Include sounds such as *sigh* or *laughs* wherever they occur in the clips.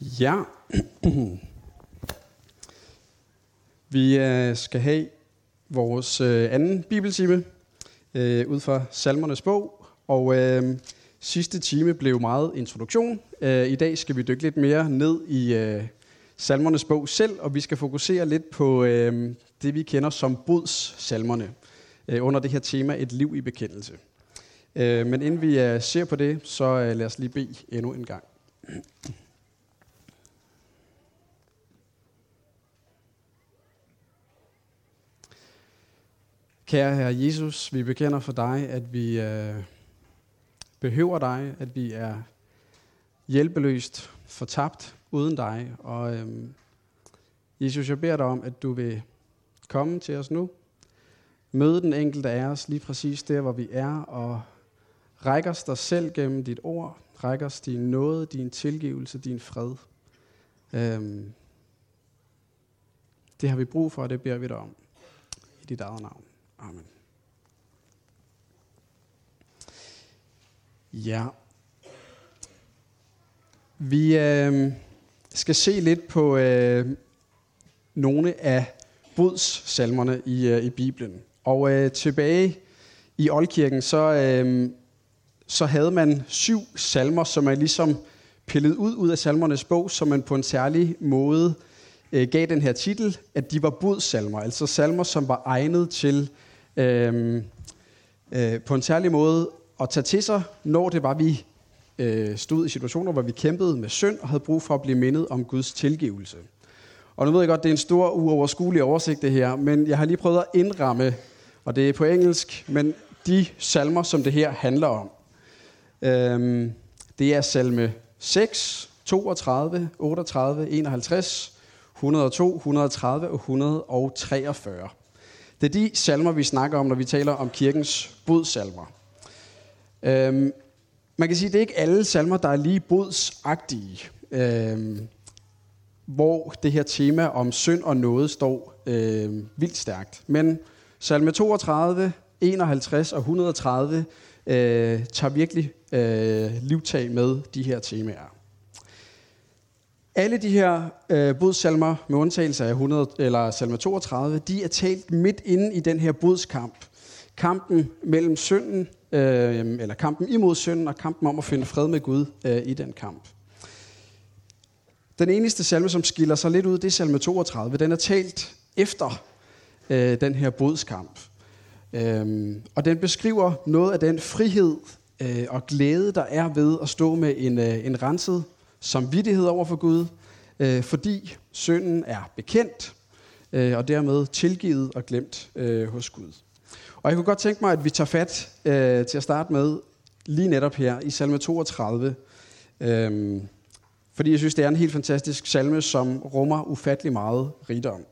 Ja. Vi øh, skal have vores øh, anden bibeltime øh, ud fra Salmernes bog, og øh, sidste time blev meget introduktion. Øh, I dag skal vi dykke lidt mere ned i øh, Salmernes bog selv, og vi skal fokusere lidt på øh, det, vi kender som buds-salmerne, øh, under det her tema Et liv i bekendelse. Øh, men inden vi øh, ser på det, så øh, lad os lige bede endnu en gang. Kære Herre Jesus, vi bekender for dig, at vi øh, behøver dig, at vi er hjælpeløst fortabt uden dig. Og øh, Jesus, jeg beder dig om, at du vil komme til os nu, møde den enkelte af os lige præcis der, hvor vi er, og række os dig selv gennem dit ord, række os din nåde, din tilgivelse, din fred. Øh, det har vi brug for, og det beder vi dig om i dit eget navn. Amen. Ja. Vi øh, skal se lidt på øh, nogle af budssalmerne i, øh, i Bibelen. Og øh, tilbage i Oldkirken, så, øh, så havde man syv salmer, som man ligesom pillet ud ud af salmernes bog, som man på en særlig måde øh, gav den her titel, at de var budsalmer, altså salmer, som var egnet til øh, øh, på en særlig måde at tage til sig, når det var, vi øh, stod i situationer, hvor vi kæmpede med synd og havde brug for at blive mindet om Guds tilgivelse. Og nu ved jeg godt, det er en stor, uoverskuelig oversigt det her, men jeg har lige prøvet at indramme, og det er på engelsk, men de salmer, som det her handler om. Øh, det er salme 6, 32, 38, 51, 102, 130 og 143. Det er de salmer, vi snakker om, når vi taler om kirkens budsalmer. Øhm, man kan sige, at det er ikke alle salmer, der er lige budsagtige, øhm, hvor det her tema om synd og noget står øhm, vildt stærkt. Men salme 32, 51 og 130 øh, tager virkelig øh, livtag med de her temaer. Alle de her øh, budsalmer, med undtagelse af 100, eller salme 32, de er talt midt inde i den her budskamp. Kampen mellem synden, øh, eller kampen imod synden, og kampen om at finde fred med Gud øh, i den kamp. Den eneste salme, som skiller sig lidt ud, det er salme 32. Den er talt efter øh, den her budskamp. Øh, og den beskriver noget af den frihed øh, og glæde, der er ved at stå med en, øh, en renset samvittighed over for Gud, øh, fordi synden er bekendt, øh, og dermed tilgivet og glemt øh, hos Gud. Og jeg kunne godt tænke mig, at vi tager fat øh, til at starte med lige netop her i salme 32, øh, fordi jeg synes, det er en helt fantastisk salme, som rummer ufattelig meget rigdom.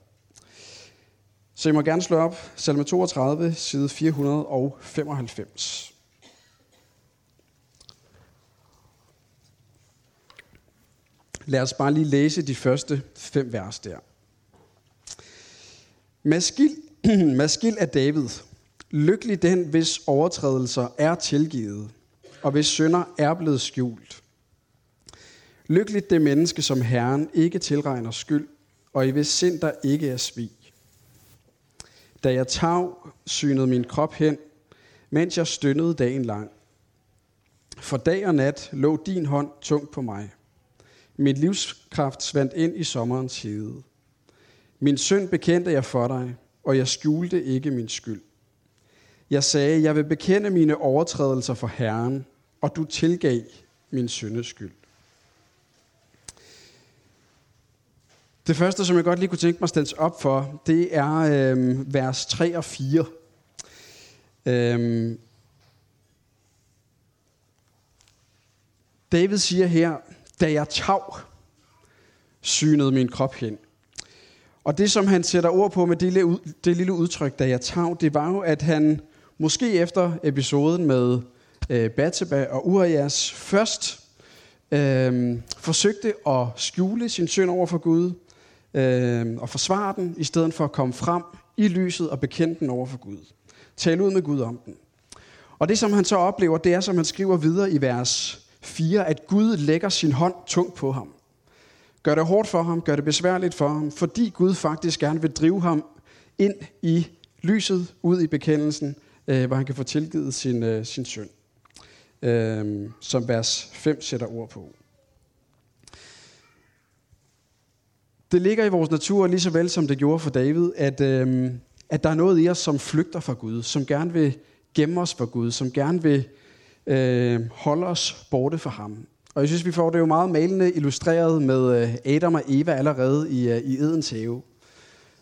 Så I må gerne slå op, salme 32, side 495. Lad os bare lige læse de første fem vers der. Maskil, *clears throat* maskil af David. Lykkelig den, hvis overtrædelser er tilgivet, og hvis synder er blevet skjult. Lykkeligt det menneske, som Herren ikke tilregner skyld, og i hvis sind der ikke er svig. Da jeg tav, synede min krop hen, mens jeg stønnede dagen lang. For dag og nat lå din hånd tungt på mig. Mit livskraft svandt ind i sommerens hede. Min synd bekendte jeg for dig, og jeg skjulte ikke min skyld. Jeg sagde, jeg vil bekende mine overtrædelser for Herren, og du tilgav min syndeskyld. Det første, som jeg godt lige kunne tænke mig at stille op for, det er øh, vers 3 og 4. Øh, David siger her, da jeg tav, synede min krop hen. Og det, som han sætter ord på med det lille, det lille udtryk, da jeg tav, det var jo, at han måske efter episoden med øh, Batseba og Urias først øh, forsøgte at skjule sin synd over for Gud øh, og forsvare den, i stedet for at komme frem i lyset og bekende den over for Gud. Tale ud med Gud om den. Og det, som han så oplever, det er, som han skriver videre i vers 4, at Gud lægger sin hånd tungt på ham. gør det hårdt for ham, gør det besværligt for ham, fordi Gud faktisk gerne vil drive ham ind i lyset, ud i bekendelsen, øh, hvor han kan få tilgivet sin, øh, sin synd. Øh, som vers 5 sætter ord på. Det ligger i vores natur, lige så vel som det gjorde for David, at, øh, at der er noget i os, som flygter fra Gud, som gerne vil gemme os for Gud, som gerne vil øh, holde os borte fra ham. Og jeg synes, vi får det jo meget malende illustreret med øh, Adam og Eva allerede i, øh, i Edens have.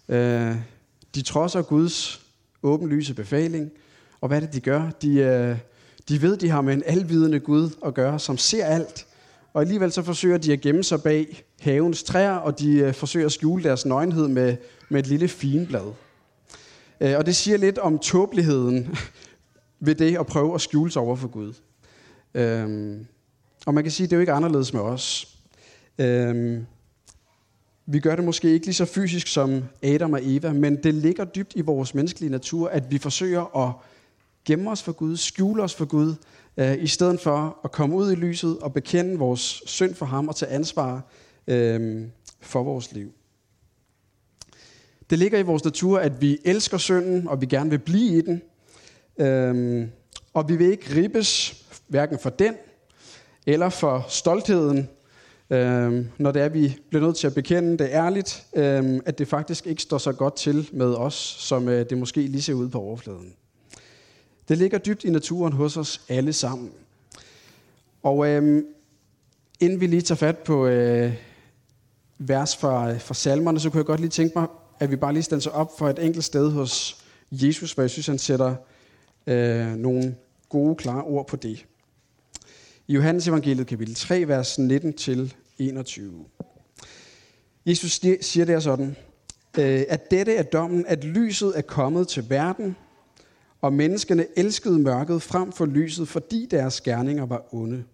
Øh, de trodser Guds åbenlyse befaling, og hvad er det, de gør? De, øh, de ved, de har med en alvidende Gud at gøre, som ser alt, og alligevel så forsøger de at gemme sig bag havens træer, og de øh, forsøger at skjule deres nøgenhed med, med et lille finblad. Øh, og det siger lidt om tåbeligheden ved det at prøve at skjule sig over for Gud. Øhm, og man kan sige, at det er jo ikke anderledes med os. Øhm, vi gør det måske ikke lige så fysisk som Adam og Eva, men det ligger dybt i vores menneskelige natur, at vi forsøger at gemme os for Gud, skjule os for Gud, øh, i stedet for at komme ud i lyset og bekende vores synd for ham og tage ansvar øh, for vores liv. Det ligger i vores natur, at vi elsker synden, og vi gerne vil blive i den. Øh, og vi vil ikke ribbes hverken for den, eller for stoltheden, øhm, når det er, at vi bliver nødt til at bekende det ærligt, øhm, at det faktisk ikke står så godt til med os, som øh, det måske lige ser ud på overfladen. Det ligger dybt i naturen hos os alle sammen. Og øhm, inden vi lige tager fat på øh, vers fra, fra salmerne, så kunne jeg godt lige tænke mig, at vi bare lige stanser op for et enkelt sted hos Jesus, hvor jeg synes, han sætter øh, nogle gode, klare ord på det. I Johannes evangeliet kapitel 3, vers 19-21. Jesus siger der sådan, øh, at dette er dommen, at lyset er kommet til verden, og menneskene elskede mørket frem for lyset, fordi deres gerninger var onde.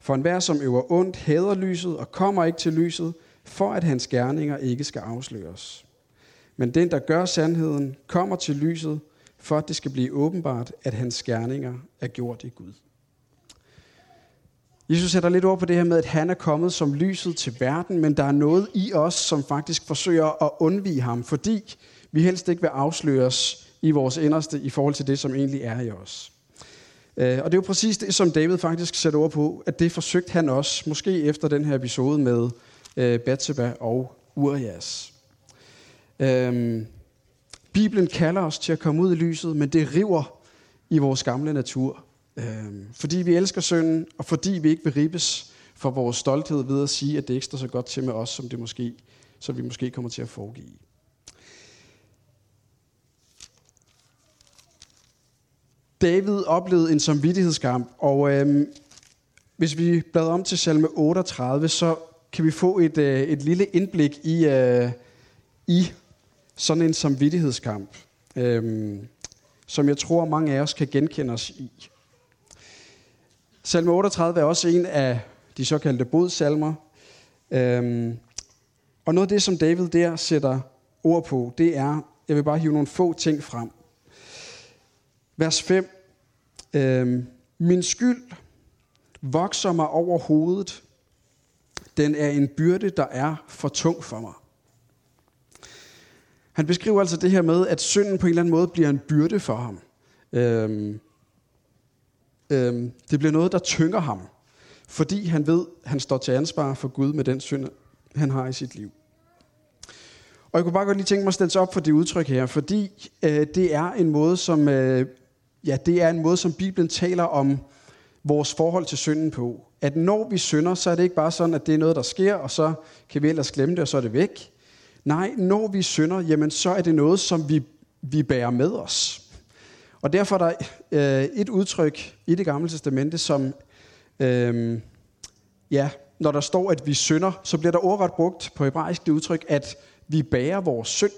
For enhver, som øver ondt, hader lyset og kommer ikke til lyset, for at hans gerninger ikke skal afsløres. Men den, der gør sandheden, kommer til lyset, for at det skal blive åbenbart, at hans gerninger er gjort i Gud. Jesus sætter lidt ord på det her med, at han er kommet som lyset til verden, men der er noget i os, som faktisk forsøger at undvige ham, fordi vi helst ikke vil afsløres i vores inderste i forhold til det, som egentlig er i os. Øh, og det er jo præcis det, som David faktisk sætter ord på, at det forsøgte han også, måske efter den her episode med øh, Bathsheba og Urias. Øhm, Bibelen kalder os til at komme ud i lyset, men det river i vores gamle natur. Øh, fordi vi elsker synden, og fordi vi ikke vil ribes for vores stolthed ved at sige, at det ikke står så godt til med os, som det måske, som vi måske kommer til at foregive. David oplevede en samvittighedskamp, og øhm, hvis vi bladrer om til salme 38, så kan vi få et, øh, et lille indblik i, øh, i sådan en samvittighedskamp, øhm, som jeg tror mange af os kan genkende os i. Salme 38 er også en af de såkaldte bodsalmer. Øhm, og noget af det, som David der sætter ord på, det er, jeg vil bare hive nogle få ting frem. Vers 5. Øhm, Min skyld vokser mig over hovedet. Den er en byrde, der er for tung for mig. Han beskriver altså det her med, at synden på en eller anden måde bliver en byrde for ham. Øhm, øhm, det bliver noget, der tynger ham, fordi han ved, at han står til ansvar for Gud med den synd, han har i sit liv. Og jeg kunne bare godt lige tænke mig at stille sig op for det udtryk her, fordi øh, det er en måde, som øh, ja, det er en måde, som Bibelen taler om vores forhold til synden på. At når vi synder, så er det ikke bare sådan, at det er noget, der sker, og så kan vi ellers glemme det, og så er det væk. Nej, når vi synder, jamen så er det noget, som vi, vi bærer med os. Og derfor er der øh, et udtryk i det gamle testamente, som, øh, ja, når der står, at vi synder, så bliver der ordret brugt på hebraisk det udtryk, at vi bærer vores synd.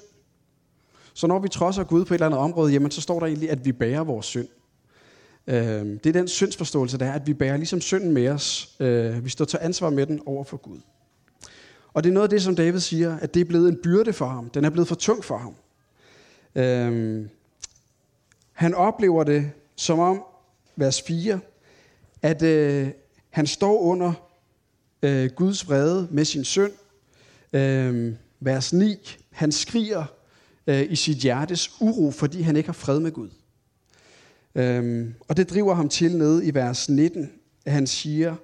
Så når vi trodser Gud på et eller andet område, jamen, så står der egentlig, at vi bærer vores synd. Øh, det er den syndsforståelse, der er, at vi bærer ligesom synden med os. Øh, vi står til ansvar med den over for Gud. Og det er noget af det, som David siger, at det er blevet en byrde for ham. Den er blevet for tung for ham. Øhm, han oplever det som om, vers 4, at øh, han står under øh, Guds vrede med sin synd, øh, vers 9. Han skriger øh, i sit hjertes uro, fordi han ikke har fred med Gud. Øhm, og det driver ham til ned i vers 19, at han siger,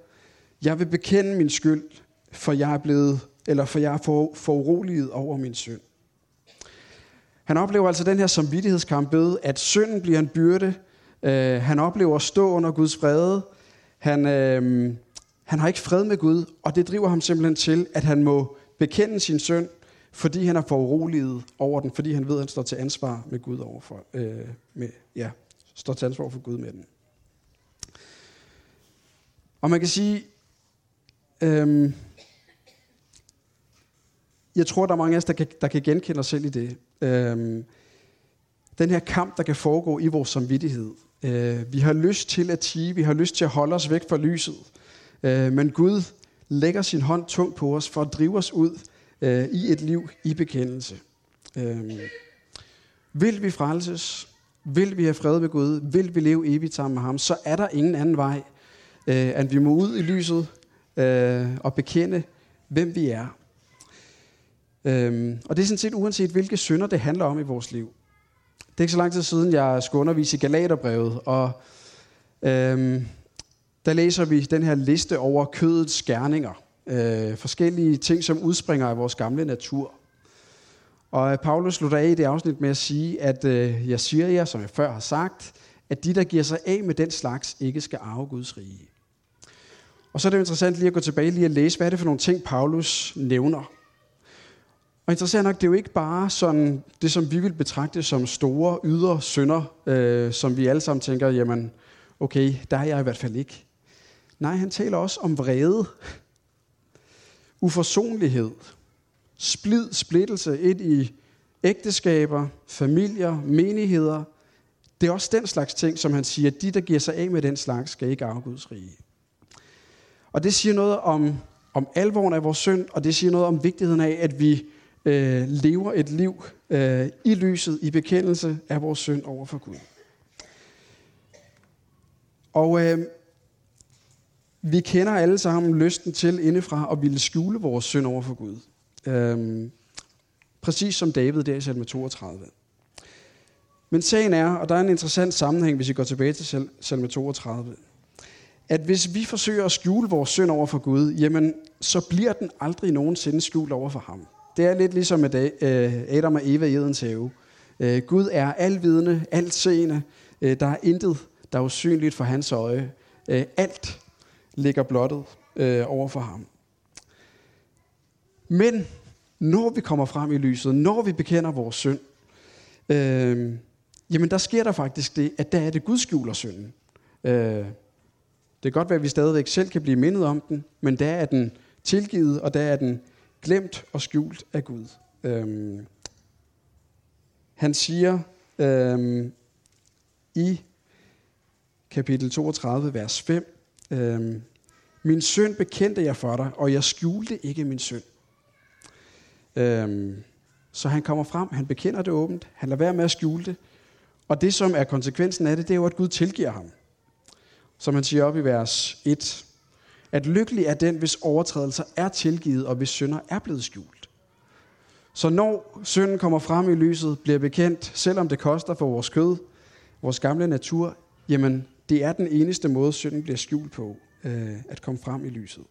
jeg vil bekende min skyld, for jeg er blevet, eller for jeg er for, for uroliget over min synd. Han oplever altså den her samvittighedskamp ved, at synden bliver en byrde. Øh, han oplever at stå under Guds vrede. Han, øh, han har ikke fred med Gud, og det driver ham simpelthen til, at han må bekende sin synd, fordi han er for uroliget over den, fordi han ved, at han står til ansvar med Gud overfor, øh, med, ja, står til ansvar for Gud med den. Og man kan sige, øh, jeg tror, der er mange af os, der kan, der kan genkende os selv i det. Øhm, den her kamp, der kan foregå i vores samvittighed. Øh, vi har lyst til at tige, vi har lyst til at holde os væk fra lyset. Øh, men Gud lægger sin hånd tungt på os for at drive os ud øh, i et liv i bekendelse. Øh, vil vi frelses? Vil vi have fred med Gud? Vil vi leve evigt sammen med ham? Så er der ingen anden vej, øh, end vi må ud i lyset øh, og bekende, hvem vi er. Øhm, og det er sådan set uanset, hvilke synder det handler om i vores liv. Det er ikke så lang tid siden, jeg skulle undervise i Galaterbrevet, og øhm, der læser vi den her liste over kødets gerninger. Øh, forskellige ting, som udspringer af vores gamle natur. Og øh, Paulus slutter af i det afsnit med at sige, at øh, jeg siger jer, som jeg før har sagt, at de, der giver sig af med den slags, ikke skal arve Guds rige. Og så er det jo interessant lige at gå tilbage lige at læse, hvad er det for nogle ting, Paulus nævner. Og interessant nok, det er jo ikke bare sådan det, som vi vil betragte som store ydre synder, øh, som vi alle sammen tænker, jamen, okay, der er jeg i hvert fald ikke. Nej, han taler også om vrede, uforsonlighed, splid, splittelse ind i ægteskaber, familier, menigheder. Det er også den slags ting, som han siger, at de, der giver sig af med den slags, skal ikke arve Guds rige. Og det siger noget om, om alvoren af vores synd, og det siger noget om vigtigheden af, at vi øh, lever et liv øh, i lyset, i bekendelse af vores synd over for Gud. Og øh, vi kender alle sammen lysten til indefra at ville skjule vores synd over for Gud. Øh, præcis som David der i salme 32. Men sagen er, og der er en interessant sammenhæng, hvis I går tilbage til salme 32, at hvis vi forsøger at skjule vores synd over for Gud, jamen, så bliver den aldrig nogensinde skjult over for ham. Det er lidt ligesom med øh, Adam og Eva i Edens have. Øh, Gud er alvidende, altseende. Øh, der er intet, der er usynligt for hans øje. Alt ligger blottet over for ham. Men når vi kommer frem i lyset, når vi bekender vores synd, øh, jamen der sker der faktisk det, at der er det Gud skjuler synden. Øh, det kan godt være, at vi stadigvæk selv kan blive mindet om den, men der er den tilgivet, og der er den glemt og skjult af Gud. Øhm, han siger øhm, i kapitel 32, vers 5, øhm, Min søn bekendte jeg for dig, og jeg skjulte ikke min søn. Øhm, så han kommer frem, han bekender det åbent, han lader være med at skjule det, og det, som er konsekvensen af det, det er jo, at Gud tilgiver ham. Som han siger op i vers 1 at lykkelig er den, hvis overtrædelser er tilgivet, og hvis synder er blevet skjult. Så når synden kommer frem i lyset, bliver bekendt, selvom det koster for vores kød, vores gamle natur, jamen det er den eneste måde, synden bliver skjult på, øh, at komme frem i lyset.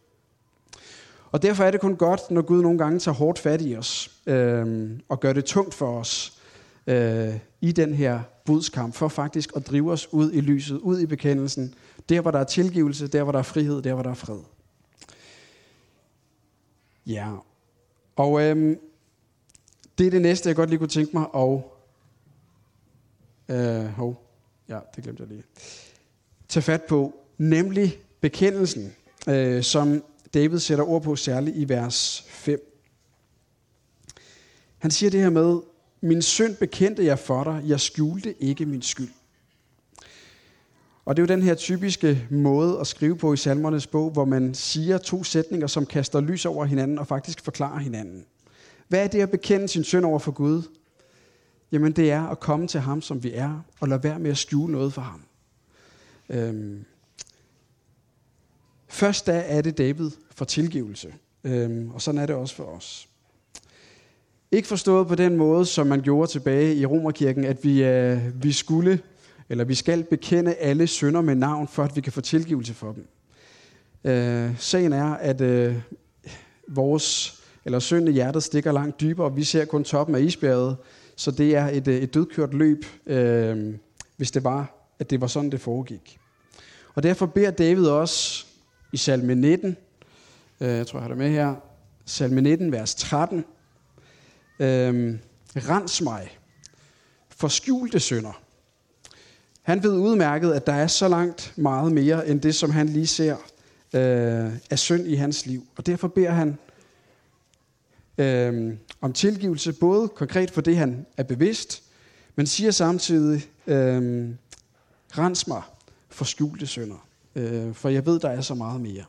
Og derfor er det kun godt, når Gud nogle gange tager hårdt fat i os, øh, og gør det tungt for os øh, i den her budskamp, for faktisk at drive os ud i lyset, ud i bekendelsen, der, hvor der er tilgivelse, der, hvor der er frihed, der, hvor der er fred. Ja. Og øhm, det er det næste, jeg godt lige kunne tænke mig og Øh, hov, ja, det glemte jeg lige. Tag fat på, nemlig bekendelsen, øh, som David sætter ord på særligt i vers 5. Han siger det her med, min synd bekendte jeg for dig, jeg skjulte ikke min skyld. Og det er jo den her typiske måde at skrive på i salmernes bog, hvor man siger to sætninger, som kaster lys over hinanden og faktisk forklarer hinanden. Hvad er det at bekende sin synd over for Gud? Jamen det er at komme til ham, som vi er, og lade være med at skjule noget for ham. Øhm. Først da er det David for tilgivelse, øhm, og sådan er det også for os. Ikke forstået på den måde, som man gjorde tilbage i Romerkirken, at vi, øh, vi skulle, eller vi skal bekende alle synder med navn, for at vi kan få tilgivelse for dem. Øh, sagen er, at øh, vores, eller synd i hjertet stikker langt dybere, og vi ser kun toppen af isbjerget, så det er et, øh, et dødkørt løb, øh, hvis det var, at det var sådan, det foregik. Og derfor beder David også i salme 19, øh, jeg tror, jeg har det med her, salme 19, vers 13, øh, Rens mig for skjulte synder. Han ved udmærket, at der er så langt meget mere, end det, som han lige ser øh, af synd i hans liv. Og derfor beder han øh, om tilgivelse, både konkret for det, han er bevidst, men siger samtidig, øh, rens mig for skjulte synder, øh, for jeg ved, der er så meget mere.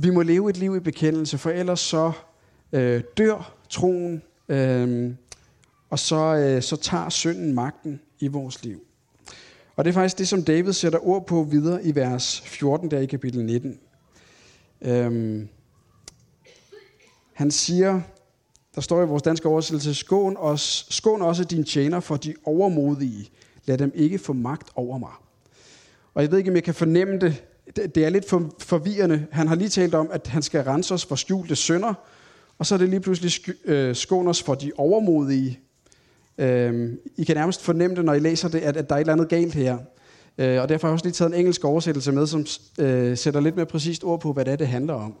Vi må leve et liv i bekendelse, for ellers så øh, dør troen, øh, og så, øh, så tager synden magten i vores liv. Og det er faktisk det, som David sætter ord på videre i vers 14, der i kapitel 19. Øhm, han siger, der står i vores danske oversættelse, skån, os, skån også din tjener for de overmodige. Lad dem ikke få magt over mig. Og jeg ved ikke, om jeg kan fornemme det. Det er lidt forvirrende. Han har lige talt om, at han skal rense os for skjulte sønder, og så er det lige pludselig øh, skån os for de overmodige. Øhm, I kan nærmest fornemme det, når I læser det, at, at der er et eller andet galt her. Øh, og derfor har jeg også lige taget en engelsk oversættelse med, som øh, sætter lidt mere præcist ord på, hvad det er, det handler om.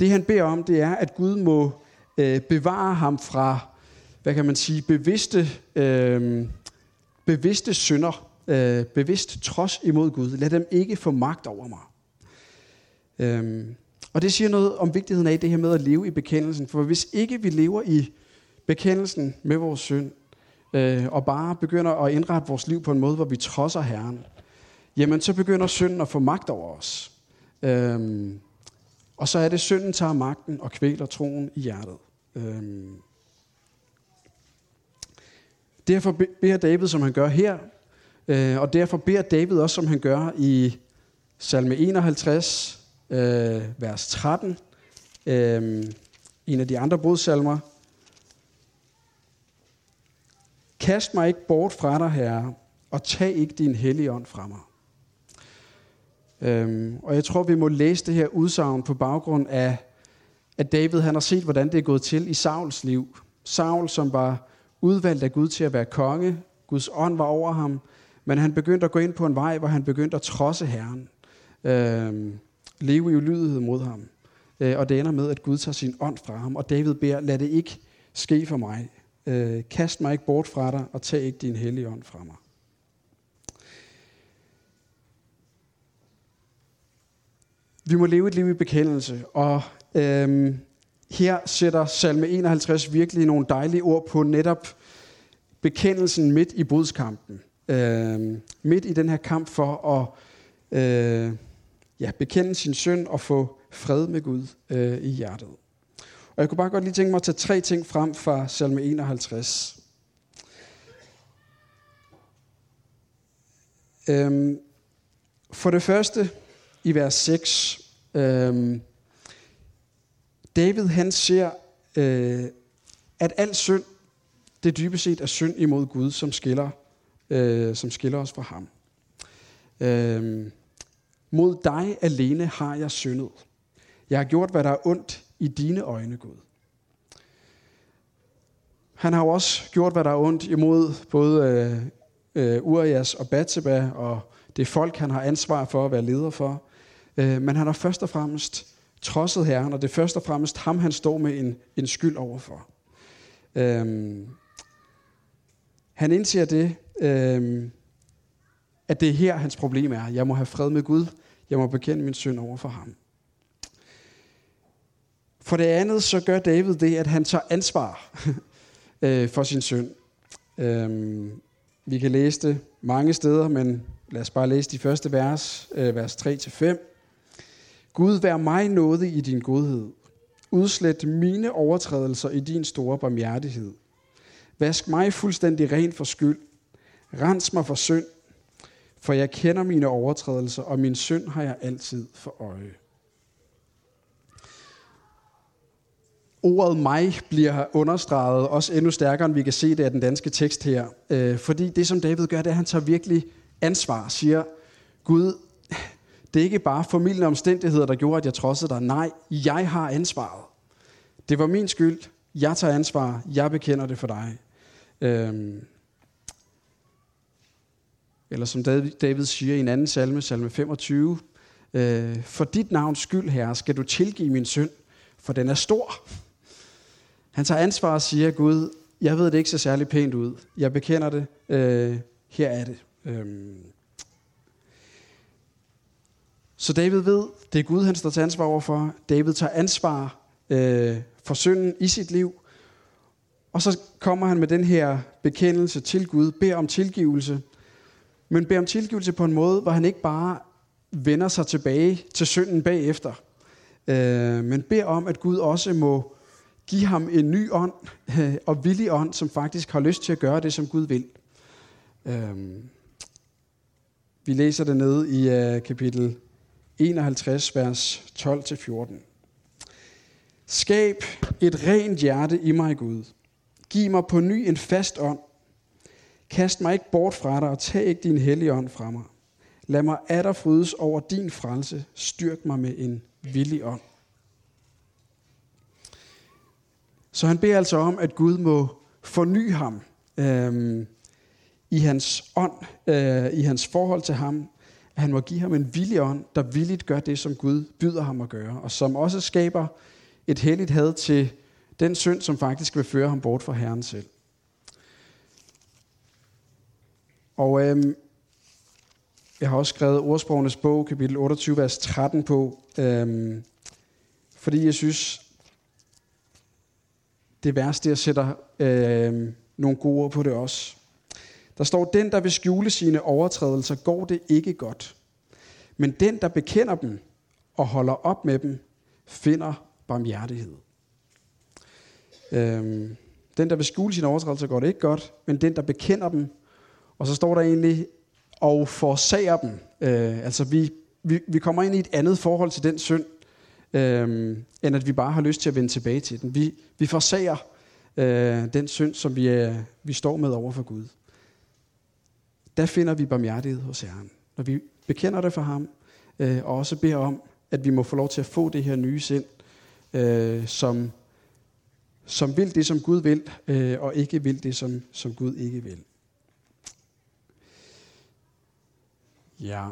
Det han beder om, det er, at Gud må øh, bevare ham fra, hvad kan man sige, bevidste, øh, bevidste synder, øh, bevidst trods imod Gud. Lad dem ikke få magt over mig. Øhm, og det siger noget om vigtigheden af det her med at leve i bekendelsen. For hvis ikke vi lever i bekendelsen med vores synd, øh, og bare begynder at indrette vores liv på en måde, hvor vi trodser Herren, jamen så begynder synden at få magt over os. Øhm, og så er det, synden tager magten og kvæler troen i hjertet. Øhm. Derfor beder David, som han gør her, øh, og derfor beder David også, som han gør i salme 51, øh, vers 13, øh, en af de andre brudsalmer. Kast mig ikke bort fra dig, Herre, og tag ikke din hellige ånd fra mig. Øhm, og jeg tror, vi må læse det her udsagn på baggrund af, at David han har set, hvordan det er gået til i Sauls liv. Saul, som var udvalgt af Gud til at være konge. Guds ånd var over ham. Men han begyndte at gå ind på en vej, hvor han begyndte at trodse Herren. Øh, leve i ulydighed mod ham. Øh, og det ender med, at Gud tager sin ånd fra ham. Og David beder, lad det ikke ske for mig. Øh, kast mig ikke bort fra dig, og tag ikke din hellige ånd fra mig. Vi må leve et liv i bekendelse, og øhm, her sætter salme 51 virkelig nogle dejlige ord på netop bekendelsen midt i brudskampen. Øhm, midt i den her kamp for at øh, ja, bekende sin synd og få fred med Gud øh, i hjertet. Og jeg kunne bare godt lige tænke mig at tage tre ting frem fra salme 51. Øhm, for det første, i vers 6. Øhm, David han ser, øh, at al synd, det dybest set er synd imod Gud, som skiller, øh, som skiller os fra ham. Øh, mod dig alene har jeg syndet. Jeg har gjort, hvad der er ondt i dine øjne, Gud. Han har jo også gjort, hvad der er ondt imod både øh, øh, Urias og Batseba og det folk, han har ansvar for at være leder for. Øh, men han har først og fremmest trodset Herren, og det er først og fremmest ham, han står med en, en skyld overfor. Øhm, han indser det, øhm, at det er her, hans problem er. Jeg må have fred med Gud. Jeg må bekende min synd over for ham. For det andet, så gør David det, at han tager ansvar *laughs* øh, for sin synd. Øh, vi kan læse det mange steder, men lad os bare læse de første vers, øh, vers 3-5. Gud, vær mig nåde i din godhed. Udslet mine overtrædelser i din store barmhjertighed. Vask mig fuldstændig ren for skyld. Rens mig for synd. For jeg kender mine overtrædelser, og min synd har jeg altid for øje. Ordet mig bliver understreget også endnu stærkere, end vi kan se det af den danske tekst her. Øh, fordi det, som David gør, det er, at han tager virkelig ansvar. Siger, Gud, det er ikke bare formidlende omstændigheder, der gjorde, at jeg trodsede dig. Nej, jeg har ansvaret. Det var min skyld. Jeg tager ansvar. Jeg bekender det for dig. Øhm. Eller som David siger i en anden salme, salme 25. Øh, for dit navns skyld, herre, skal du tilgive min synd, for den er stor. Han tager ansvar og siger, Gud, jeg ved det ikke så særlig pænt ud. Jeg bekender det. Øh, her er det. Øhm. Så David ved, det er Gud, han står til ansvar overfor. David tager ansvar øh, for synden i sit liv. Og så kommer han med den her bekendelse til Gud, beder om tilgivelse. Men beder om tilgivelse på en måde, hvor han ikke bare vender sig tilbage til synden bagefter. Øh, men beder om, at Gud også må give ham en ny ånd øh, og villig ånd, som faktisk har lyst til at gøre det, som Gud vil. Øh, vi læser det nede i øh, kapitel 51, vers 12-14. Skab et rent hjerte i mig, Gud. Giv mig på ny en fast ånd. Kast mig ikke bort fra dig, og tag ikke din hellige ånd fra mig. Lad mig atter frydes over din frelse. Styrk mig med en villig ånd. Så han beder altså om, at Gud må forny ham øh, i hans ånd, øh, i hans forhold til ham, at han må give ham en villig ånd, der villigt gør det, som Gud byder ham at gøre, og som også skaber et helligt had til den synd, som faktisk vil føre ham bort fra Herren selv. Og øhm, jeg har også skrevet ordsprogenes bog, kapitel 28, vers 13 på, øhm, fordi jeg synes, det værste, jeg sætter øhm, nogle gode ord på det også. Der står, den der vil skjule sine overtrædelser, går det ikke godt. Men den, der bekender dem og holder op med dem, finder barmhjertighed. Øhm, den, der vil skjule sine overtrædelser, går det ikke godt, men den, der bekender dem, og så står der egentlig, og forsager dem. Øh, altså, vi, vi, vi kommer ind i et andet forhold til den synd, øh, end at vi bare har lyst til at vende tilbage til den. Vi, vi forsager øh, den synd, som vi, øh, vi står med over for Gud der finder vi barmhjertighed hos Herren. Når vi bekender det for ham, øh, og også beder om, at vi må få lov til at få det her nye sind, øh, som, som vil det, som Gud vil, øh, og ikke vil det, som, som Gud ikke vil. Ja.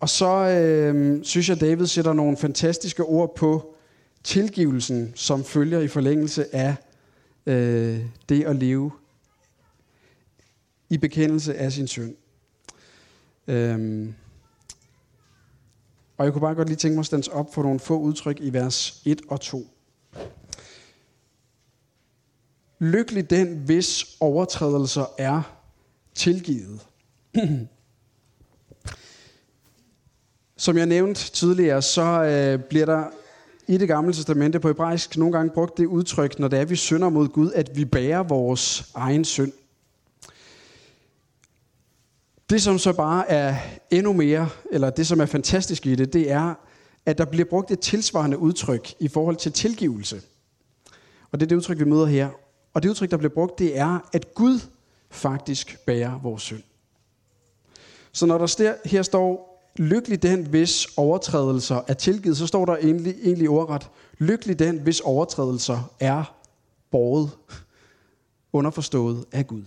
Og så øh, synes jeg, David sætter nogle fantastiske ord på tilgivelsen, som følger i forlængelse af øh, det at leve i bekendelse af sin synd. Øhm. Og jeg kunne bare godt lige tænke mig at stands op for nogle få udtryk i vers 1 og 2. Lykkelig den, hvis overtrædelser er tilgivet. Som jeg nævnte tidligere, så øh, bliver der i det gamle testamente på hebraisk nogle gange brugt det udtryk, når det er, vi synder mod Gud, at vi bærer vores egen synd. Det, som så bare er endnu mere, eller det, som er fantastisk i det, det er, at der bliver brugt et tilsvarende udtryk i forhold til tilgivelse. Og det er det udtryk, vi møder her. Og det udtryk, der bliver brugt, det er, at Gud faktisk bærer vores synd. Så når der her står, lykkelig den, hvis overtrædelser er tilgivet, så står der egentlig, egentlig ordret, lykkelig den, hvis overtrædelser er båret, underforstået af Gud.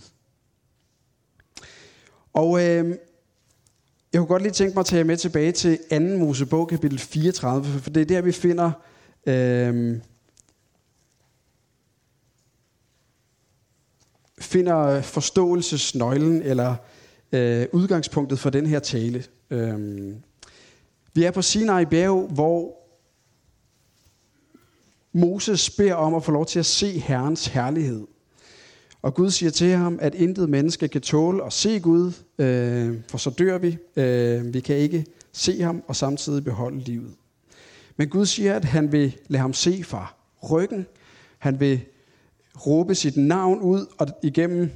Og øh, jeg kunne godt lige tænke mig at tage med tilbage til 2. Mosebog, kapitel 34, for det er der, vi finder øh, finder forståelsesnøglen, eller øh, udgangspunktet for den her tale. Øh, vi er på Sinai bjerg, hvor Moses beder om at få lov til at se Herrens herlighed. Og Gud siger til ham, at intet menneske kan tåle at se Gud, øh, for så dør vi. Øh, vi kan ikke se ham og samtidig beholde livet. Men Gud siger, at han vil lade ham se fra ryggen. Han vil råbe sit navn ud, og igennem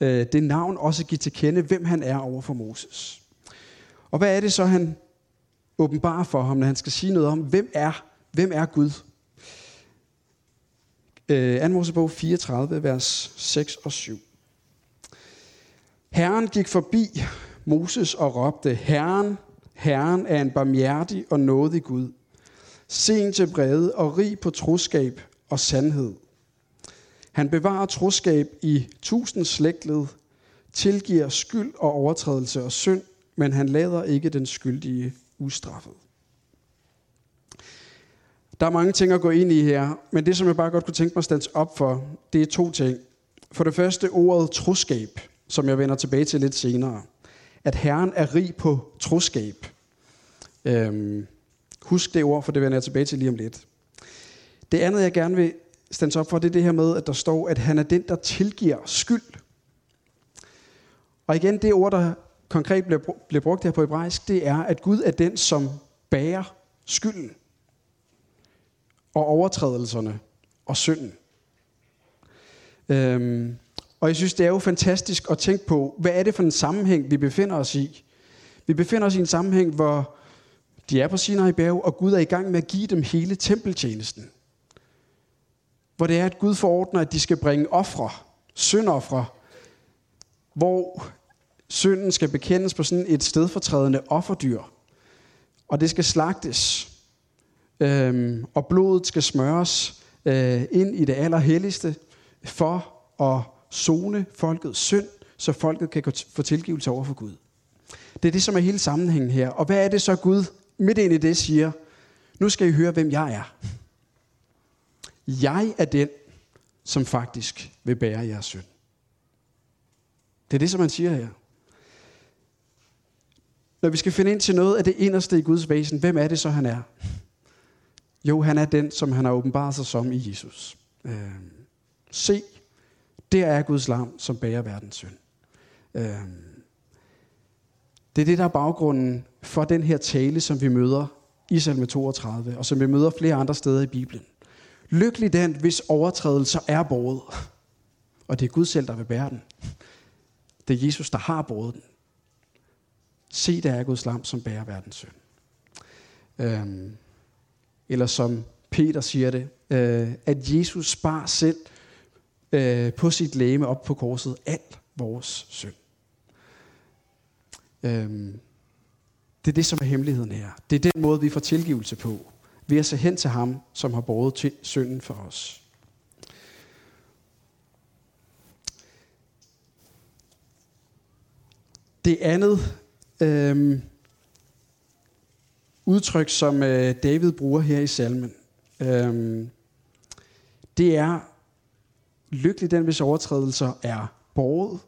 øh, det navn også give til kende, hvem han er over for Moses. Og hvad er det så, han åbenbarer for ham, når han skal sige noget om, hvem er, hvem er Gud? Øh, 2. Mosebog 34, vers 6 og 7. Herren gik forbi Moses og råbte, Herren, Herren er en barmhjertig og nådig Gud, sen til brede og rig på troskab og sandhed. Han bevarer troskab i tusind slægtled, tilgiver skyld og overtrædelse og synd, men han lader ikke den skyldige ustraffet. Der er mange ting at gå ind i her, men det, som jeg bare godt kunne tænke mig at stands op for, det er to ting. For det første ordet troskab, som jeg vender tilbage til lidt senere. At Herren er rig på troskab. Øhm, husk det ord, for det vender jeg tilbage til lige om lidt. Det andet, jeg gerne vil stands op for, det er det her med, at der står, at han er den, der tilgiver skyld. Og igen, det ord, der konkret bliver brugt her på hebraisk, det er, at Gud er den, som bærer skylden og overtrædelserne og synden. Øhm, og jeg synes, det er jo fantastisk at tænke på, hvad er det for en sammenhæng, vi befinder os i? Vi befinder os i en sammenhæng, hvor de er på Sinai bjerg, og Gud er i gang med at give dem hele tempeltjenesten. Hvor det er, at Gud forordner, at de skal bringe ofre, syndoffre, hvor synden skal bekendes på sådan et stedfortrædende offerdyr. Og det skal slagtes. Øhm, og blodet skal smøres øh, ind i det allerhelligste for at zone folkets synd, så folket kan få tilgivelse over for Gud. Det er det, som er hele sammenhængen her. Og hvad er det så Gud midt ind i det siger? Nu skal I høre, hvem jeg er. Jeg er den, som faktisk vil bære jeres synd. Det er det, som han siger her. Når vi skal finde ind til noget af det inderste i Guds væsen, hvem er det så, han er? Jo, han er den, som han har åbenbaret sig som i Jesus. Øh, se, der er Guds lam, som bærer verdens synd. Øh, det er det, der er baggrunden for den her tale, som vi møder i salme 32, og som vi møder flere andre steder i Bibelen. Lykkelig den, hvis overtrædelser er båret. Og det er Gud selv, der vil bære den. Det er Jesus, der har båret den. Se, der er Guds lam, som bærer verdens synd. Øhm, eller som Peter siger det, øh, at Jesus bar selv øh, på sit læme op på korset al vores synd. Øhm, det er det, som er hemmeligheden her. Det er den måde, vi får tilgivelse på. Ved at se hen til ham, som har båret til synden for os. Det andet øh, udtryk, som øh, David bruger her i salmen, øh, det er, lykkelig den, hvis overtrædelser er borget.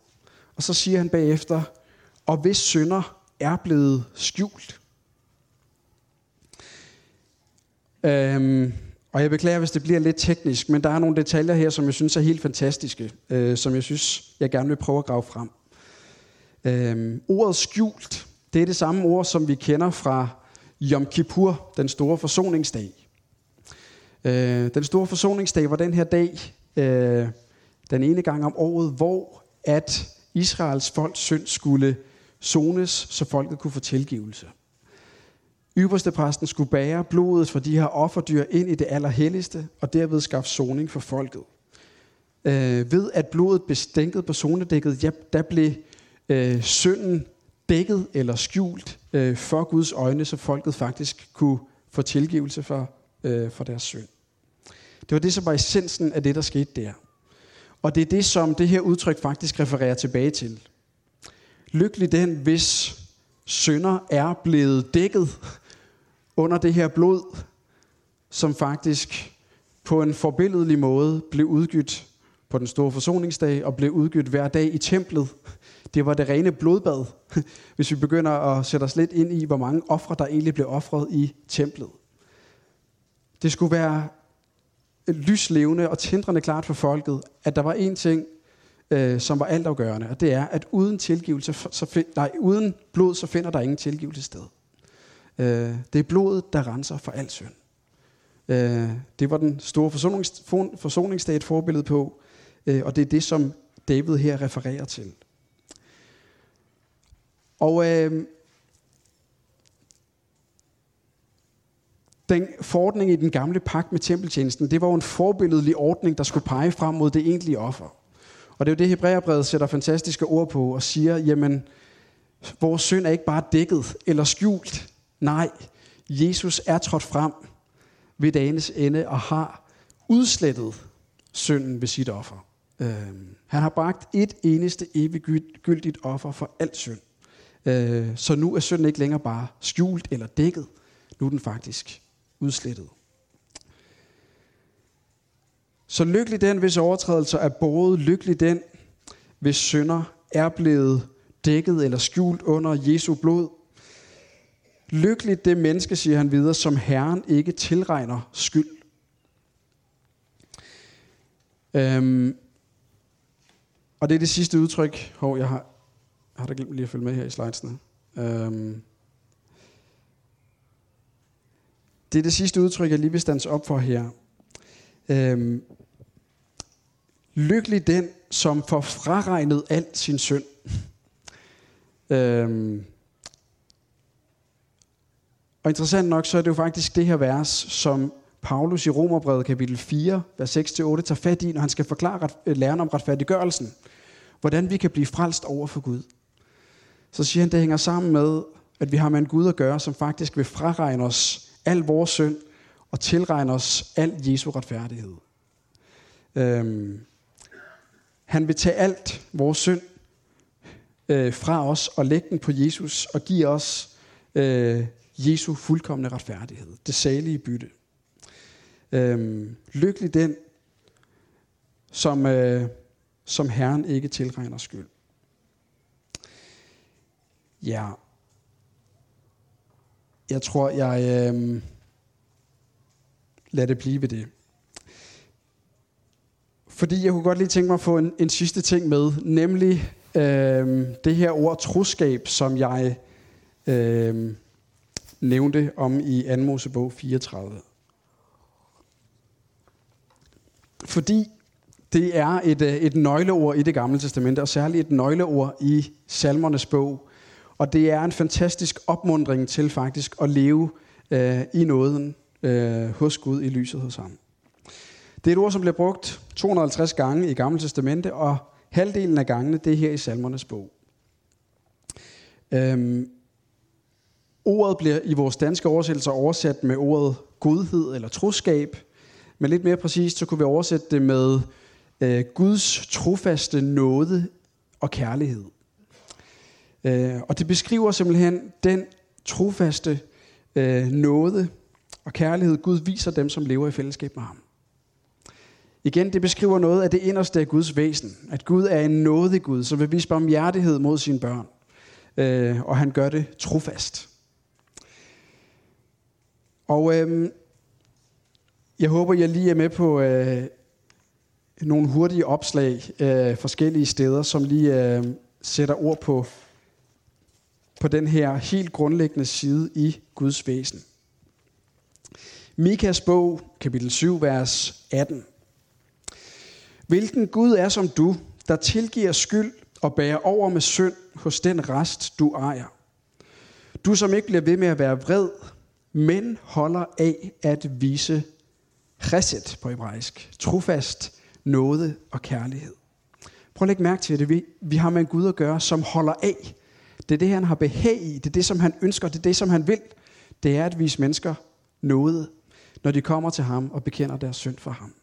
Og så siger han bagefter, og hvis synder er blevet skjult. Øhm, og jeg beklager, hvis det bliver lidt teknisk, men der er nogle detaljer her, som jeg synes er helt fantastiske, øh, som jeg synes, jeg gerne vil prøve at grave frem. Øhm, ordet skjult, det er det samme ord, som vi kender fra Yom Kippur, den store forsoningsdag. Øh, den store forsoningsdag var den her dag, øh, den ene gang om året, hvor at Israels folks synd skulle zones, så folket kunne få tilgivelse. Ypperste præsten skulle bære blodet fra de her offerdyr ind i det allerhelligste, og derved skaffe soning for folket. Øh, ved at blodet blev stænket på zonedækket, ja, der blev øh, synden dækket eller skjult øh, for Guds øjne, så folket faktisk kunne få tilgivelse for, øh, for deres synd. Det var det, som var essensen af det, der skete der. Og det er det, som det her udtryk faktisk refererer tilbage til. Lykkelig den, hvis synder er blevet dækket under det her blod, som faktisk på en forbilledelig måde blev udgydt på den store forsoningsdag og blev udgydt hver dag i templet. Det var det rene blodbad, *laughs* hvis vi begynder at sætte os lidt ind i, hvor mange ofre, der egentlig blev ofret i templet. Det skulle være lyslevende og tindrende klart for folket, at der var en ting, øh, som var altafgørende, og det er, at uden tilgivelse, så find, nej, uden blod, så finder der ingen tilgivelse sted. Øh, det er blodet, der renser for al synd. Øh, det var den store forsonings, forsoningsdag et forbillede på, øh, og det er det, som David her refererer til. Og øh, den forordning i den gamle pagt med tempeltjenesten, det var jo en forbilledlig ordning, der skulle pege frem mod det egentlige offer. Og det er jo det, Hebræerbrevet sætter fantastiske ord på og siger, jamen, vores synd er ikke bare dækket eller skjult. Nej, Jesus er trådt frem ved dagens ende og har udslettet synden ved sit offer. Øhm, han har bragt et eneste eviggyldigt offer for alt synd. Øh, så nu er synden ikke længere bare skjult eller dækket. Nu er den faktisk udslettet. Så lykkelig den, hvis overtrædelser er både Lykkelig den, hvis synder er blevet dækket eller skjult under Jesu blod. Lykkeligt det menneske, siger han videre, som Herren ikke tilregner skyld. Øhm, og det er det sidste udtryk. Hov, jeg har, jeg har da glemt lige at følge med her i slidesene. Øhm, det er det sidste udtryk, jeg lige vil stands op for her. Øhm, lykkelig den, som får fraregnet alt sin synd. øhm, og interessant nok, så er det jo faktisk det her vers, som Paulus i Romerbrevet kapitel 4, vers 6-8, tager fat i, når han skal forklare ret, øh, læren om retfærdiggørelsen. Hvordan vi kan blive frelst over for Gud. Så siger han, det hænger sammen med, at vi har med en Gud at gøre, som faktisk vil fraregne os al vores synd, og tilregne os al Jesu retfærdighed. Øhm, han vil tage alt vores synd øh, fra os og lægge den på Jesus og give os øh, Jesu fuldkommende retfærdighed. Det salige bytte. Øhm, lykkelig den, som, øh, som Herren ikke tilregner skyld. Ja. Jeg tror, jeg øh, lader det blive ved det. Fordi jeg kunne godt lige tænke mig at få en, en sidste ting med, nemlig øh, det her ord troskab, som jeg øh, nævnte om i 2. Mosebog 34. Fordi det er et, øh, et nøgleord i det gamle testamente, og særligt et nøgleord i salmernes bog. Og det er en fantastisk opmundring til faktisk at leve øh, i nåden øh, hos Gud i lyset hos ham. Det er et ord, som bliver brugt 250 gange i Gamle Testamente, og halvdelen af gangene, det er her i salmernes bog. Øhm, ordet bliver i vores danske oversættelser oversat med ordet godhed eller troskab, men lidt mere præcist, så kunne vi oversætte det med øh, Guds trofaste nåde og kærlighed. Øh, og det beskriver simpelthen den trofaste øh, nåde og kærlighed, Gud viser dem, som lever i fællesskab med ham. Igen, det beskriver noget af det inderste af Guds væsen. At Gud er en nådig Gud, som vil vise barmhjertighed mod sine børn. Øh, og han gør det trofast. Og øhm, jeg håber, jeg lige er med på øh, nogle hurtige opslag øh, forskellige steder, som lige øh, sætter ord på, på den her helt grundlæggende side i Guds væsen. Mikas bog, kapitel 7, vers 18. Hvilken Gud er som du, der tilgiver skyld og bærer over med synd hos den rest, du ejer. Du som ikke bliver ved med at være vred, men holder af at vise reset på hebraisk. Trofast, nåde og kærlighed. Prøv at lægge mærke til det. Vi, vi har med en Gud at gøre, som holder af. Det er det, han har behag i. Det er det, som han ønsker. Det er det, som han vil. Det er at vise mennesker noget, når de kommer til ham og bekender deres synd for ham.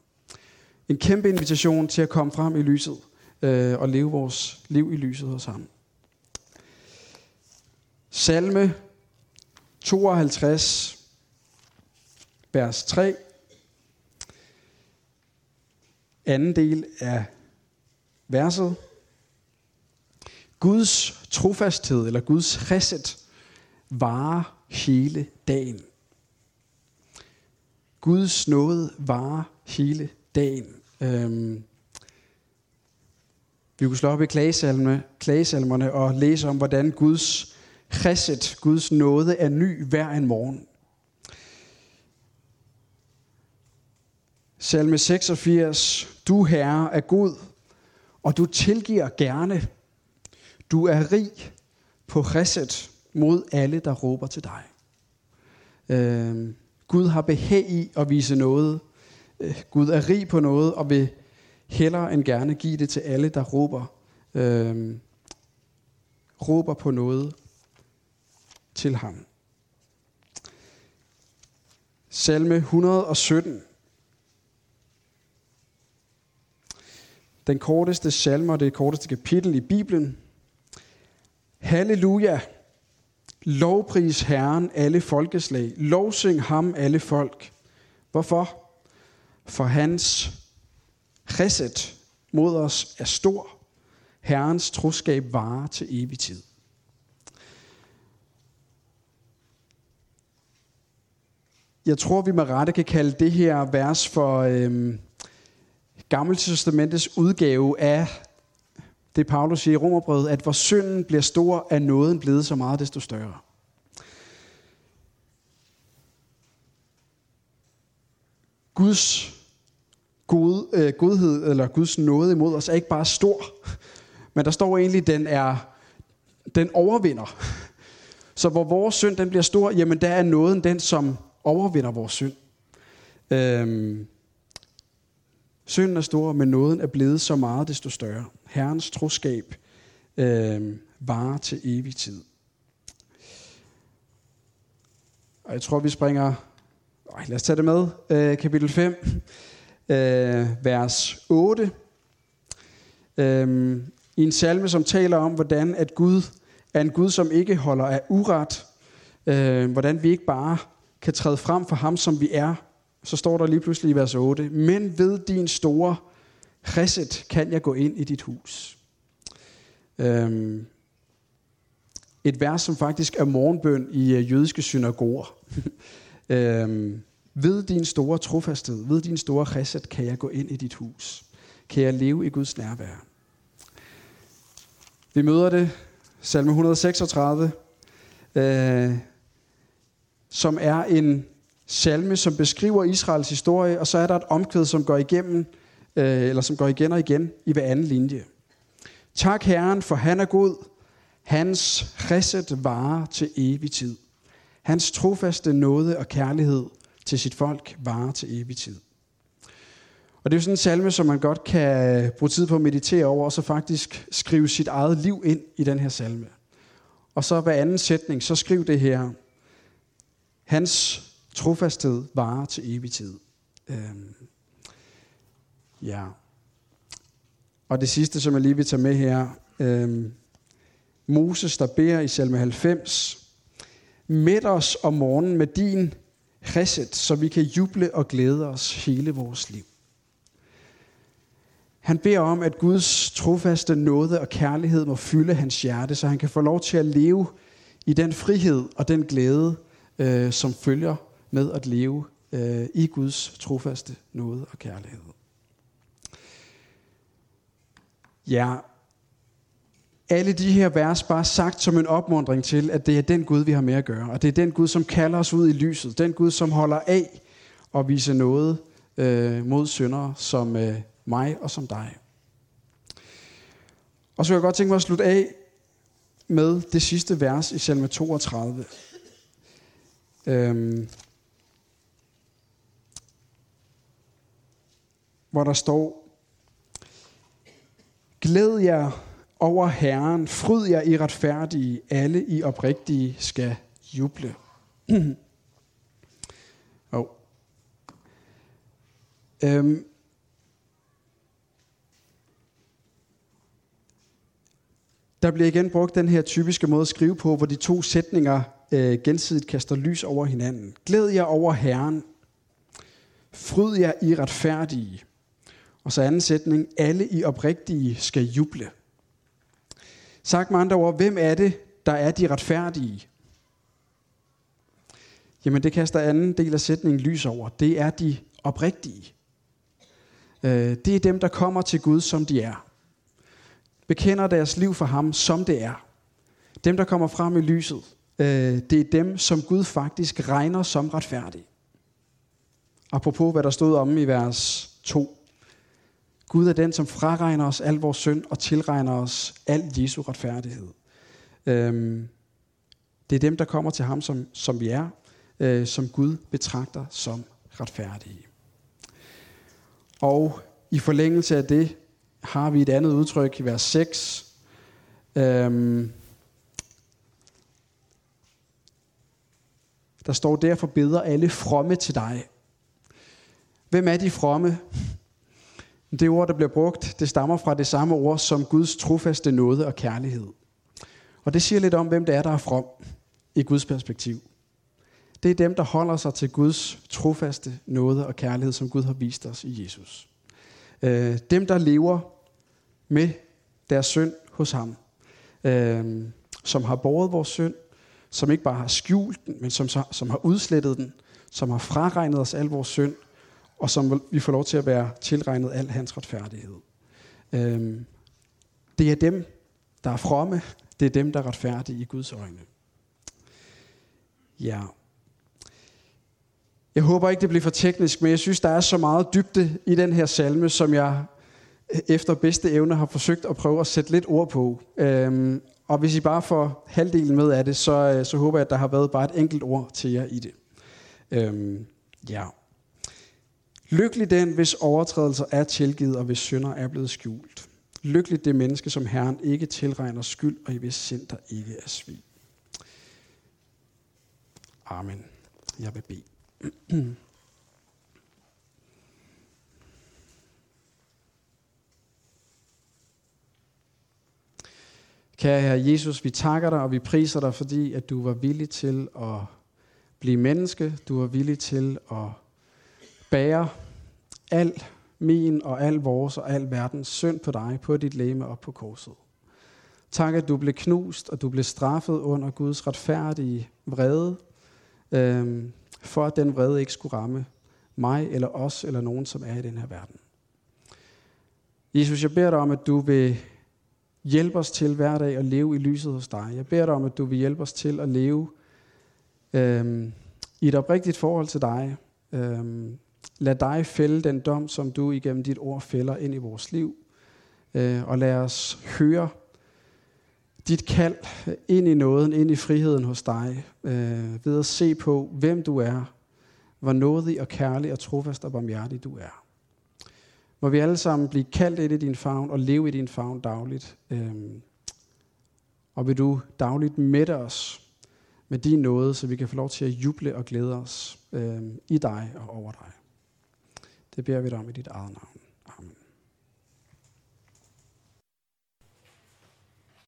En kæmpe invitation til at komme frem i lyset øh, og leve vores liv i lyset hos ham. Salme 52, vers 3. Anden del af verset. Guds trofasthed, eller Guds reset, varer hele dagen. Guds nåde varer hele dagen. Øhm, vi kunne slå op i klagesalmerne, klagesalmerne og læse om, hvordan Guds chesed, Guds nåde, er ny hver en morgen. Salme 86. Du, Herre, er god, og du tilgiver gerne. Du er rig på reset mod alle, der råber til dig. Øh, Gud har behag i at vise noget. Øh, Gud er rig på noget og vil hellere end gerne give det til alle, der råber, øh, råber på noget til ham. Salme 117. Den korteste salme og det korteste kapitel i Bibelen. Halleluja! Lovpris Herren alle folkeslag. Lovsing ham alle folk. Hvorfor? For hans reset mod os er stor. Herrens troskab varer til evig tid. Jeg tror, vi med rette kan kalde det her vers for øhm, Gamle Testamentets udgave af det, Paulus siger i Romerbrevet, at hvor synden bliver stor, er nåden blevet så meget desto større. Guds god, øh, godhed, eller Guds nåde imod os, er ikke bare stor, men der står egentlig, at den, er, den overvinder. Så hvor vores synd den bliver stor, jamen der er nåden den, som overvinder vores synd. Øhm, synden er stor, men nåden er blevet så meget desto større. Herrens troskab øhm, varer til evig tid. Og jeg tror, vi springer... Øj, lad os tage det med. Øh, kapitel 5, øh, vers 8. Øh, I en salme, som taler om, hvordan at Gud er en Gud, som ikke holder af uret. Øh, hvordan vi ikke bare kan træde frem for ham, som vi er, så står der lige pludselig i vers 8, men ved din store reset kan jeg gå ind i dit hus. Øhm, et vers, som faktisk er morgenbøn i øh, jødiske synagoger. *laughs* øhm, ved din store trofasthed, ved din store reset, kan jeg gå ind i dit hus. Kan jeg leve i Guds nærvær. Vi møder det, salme 136, øh, som er en salme, som beskriver Israels historie, og så er der et omkvæd, som går igennem, øh, eller som går igen og igen i hver anden linje. Tak Herren, for han er god. Hans reset varer til evig tid. Hans trofaste nåde og kærlighed til sit folk varer til evig tid. Og det er jo sådan en salme, som man godt kan bruge tid på at meditere over, og så faktisk skrive sit eget liv ind i den her salme. Og så hver anden sætning, så skriv det her. Hans trofasthed varer til evig tid. Øhm, ja. Og det sidste, som jeg lige vil tage med her. Øhm, Moses, der beder i salme 90. Mæt os om morgenen med din chesed, så vi kan juble og glæde os hele vores liv. Han beder om, at Guds trofaste nåde og kærlighed må fylde hans hjerte, så han kan få lov til at leve i den frihed og den glæde, øh, som følger med at leve øh, i Guds trofaste nåde og kærlighed. Ja, alle de her vers bare sagt som en opmundring til, at det er den Gud, vi har med at gøre. Og det er den Gud, som kalder os ud i lyset. Den Gud, som holder af og vise noget øh, mod syndere som øh, mig og som dig. Og så vil jeg godt tænke mig at slutte af med det sidste vers i salme 32. Øhm, hvor der står, Glæd jer over Herren, fryd jer i retfærdige, alle i oprigtige skal juble. *clears throat* oh. øhm. Der bliver igen brugt den her typiske måde at skrive på, hvor de to sætninger øh, gensidigt kaster lys over hinanden. Glæd jer over Herren. Fryd jer i retfærdige. Og så anden sætning. Alle i oprigtige skal juble. Sagt med andre ord, hvem er det, der er de retfærdige? Jamen det kaster anden del af sætningen lys over. Det er de oprigtige. Øh, det er dem, der kommer til Gud, som de er. Bekender deres liv for ham, som det er. Dem, der kommer frem i lyset. Øh, det er dem, som Gud faktisk regner som retfærdige. Apropos hvad der stod om i vers 2. Gud er den, som fraregner os al vores synd og tilregner os al Jesu retfærdighed. Øhm, det er dem, der kommer til ham, som, som vi er, øh, som Gud betragter som retfærdige. Og i forlængelse af det har vi et andet udtryk i vers 6. Øhm, der står, derfor beder alle fromme til dig. Hvem er de fromme? Det ord, der bliver brugt, det stammer fra det samme ord som Guds trofaste nåde og kærlighed. Og det siger lidt om, hvem det er, der er from i Guds perspektiv. Det er dem, der holder sig til Guds trofaste nåde og kærlighed, som Gud har vist os i Jesus. Øh, dem, der lever med deres synd hos ham. Øh, som har båret vores synd, som ikke bare har skjult den, men som, som har udslettet den, som har fraregnet os al vores synd, og som vi får lov til at være tilregnet al hans retfærdighed. Øhm, det er dem, der er fromme, det er dem, der er retfærdige i Guds øjne. Ja. Jeg håber ikke, det bliver for teknisk, men jeg synes, der er så meget dybde i den her salme, som jeg øh, efter bedste evne har forsøgt at prøve at sætte lidt ord på. Øhm, og hvis I bare får halvdelen med af det, så, øh, så håber jeg, at der har været bare et enkelt ord til jer i det. Øhm, ja. Lykkelig den, hvis overtrædelser er tilgivet, og hvis synder er blevet skjult. Lykkelig det menneske, som Herren ikke tilregner skyld, og i hvis sind der ikke er svig. Amen. Jeg vil bede. *clears throat* Kære Herre Jesus, vi takker dig, og vi priser dig, fordi at du var villig til at blive menneske. Du var villig til at bære al min og al vores og al verdens synd på dig, på dit læme og på korset. Tak, at du blev knust, og du blev straffet under Guds retfærdige vrede, øhm, for at den vrede ikke skulle ramme mig eller os eller nogen, som er i den her verden. Jesus, jeg beder dig om, at du vil Hjælp os til hver dag at leve i lyset hos dig. Jeg beder dig om, at du vil hjælpe os til at leve øhm, i et oprigtigt forhold til dig. Øhm, lad dig fælde den dom, som du igennem dit ord fælder ind i vores liv. Øh, og lad os høre dit kald ind i nåden, ind i friheden hos dig, øh, ved at se på, hvem du er, hvor nådig og kærlig og trofast og barmhjertig du er. Må vi alle sammen blive kaldt ind i din favn og leve i din favn dagligt. Øhm, og vil du dagligt mætte os med din nåde, så vi kan få lov til at juble og glæde os øhm, i dig og over dig. Det beder vi dig om i dit eget navn.